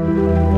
you.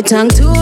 Ngithangithula ngodwa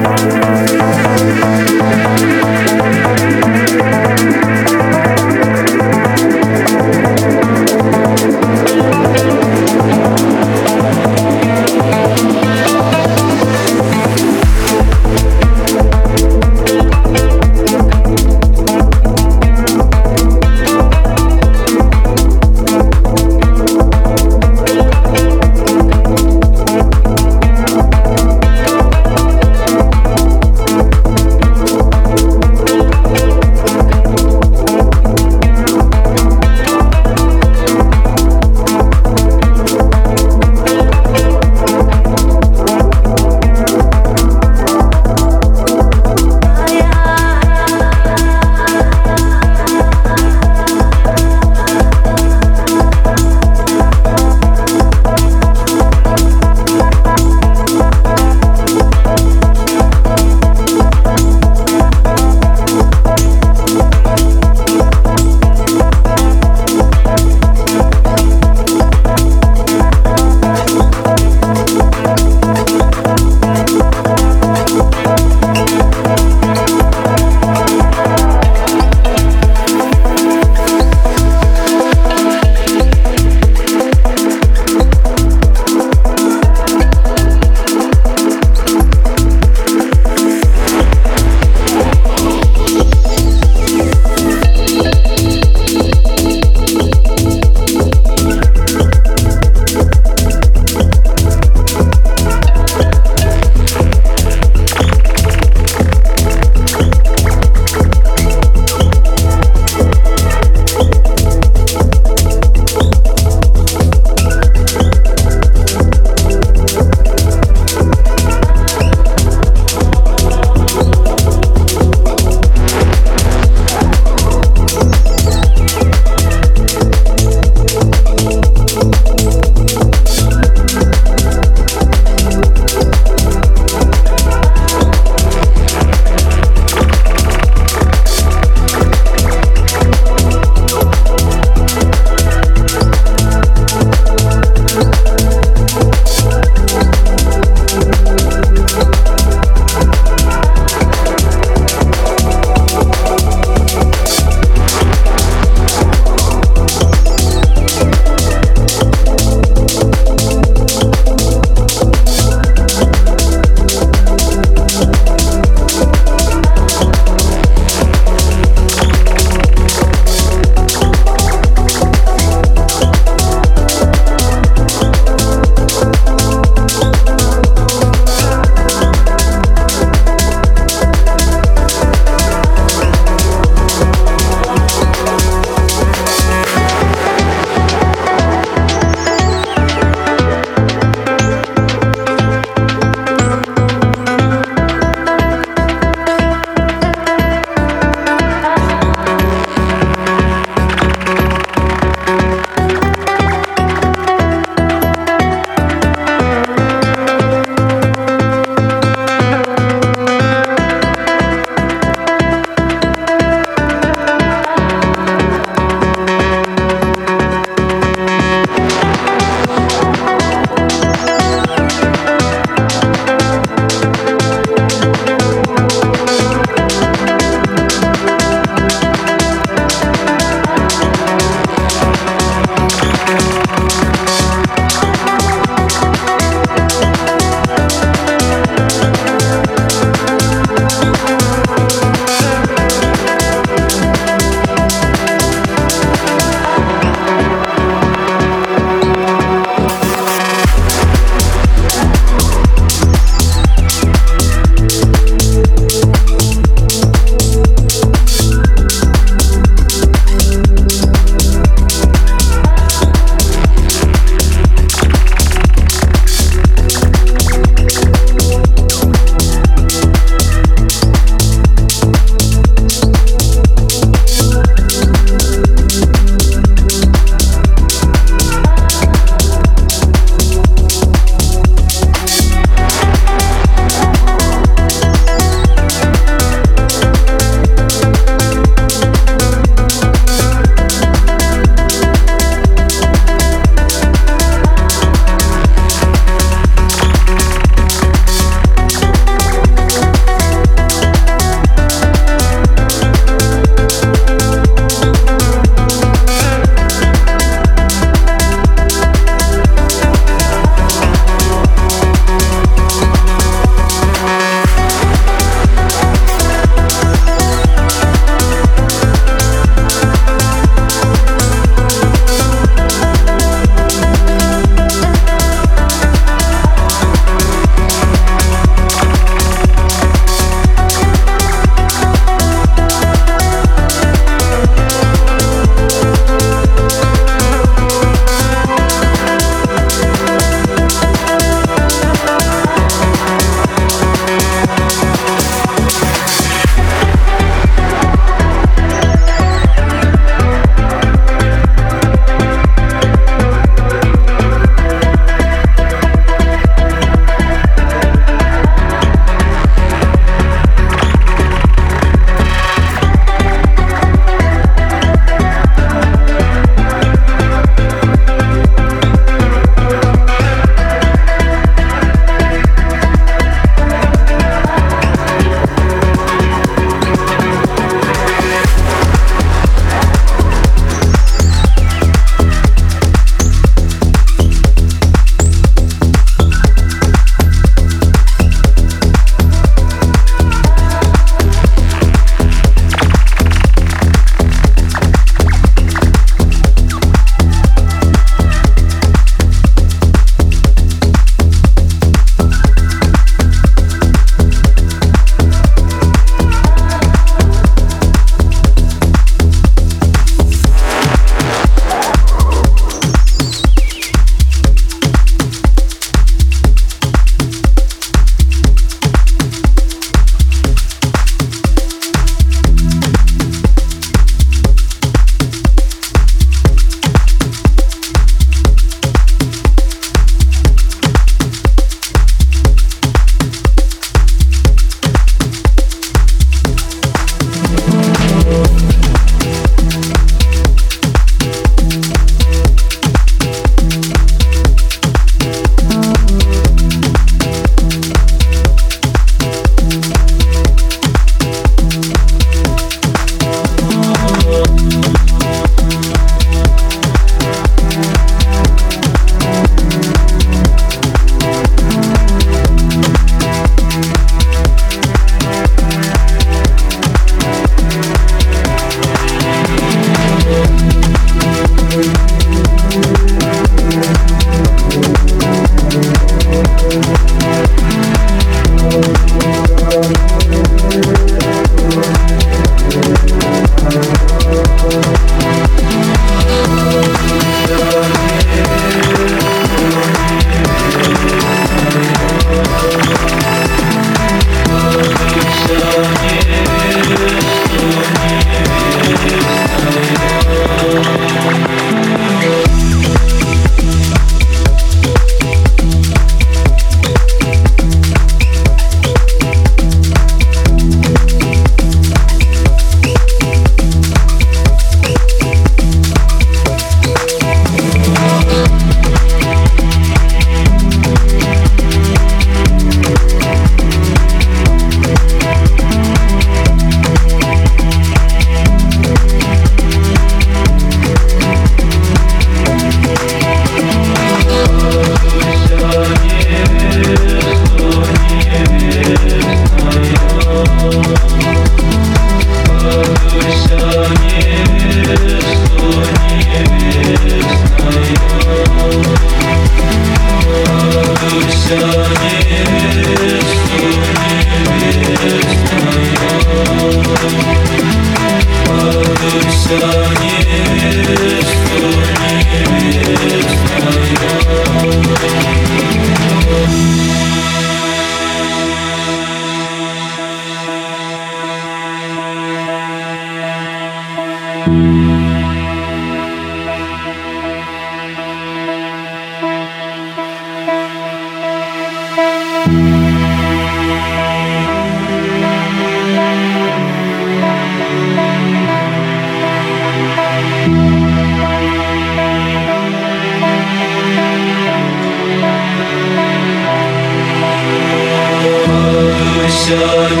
Show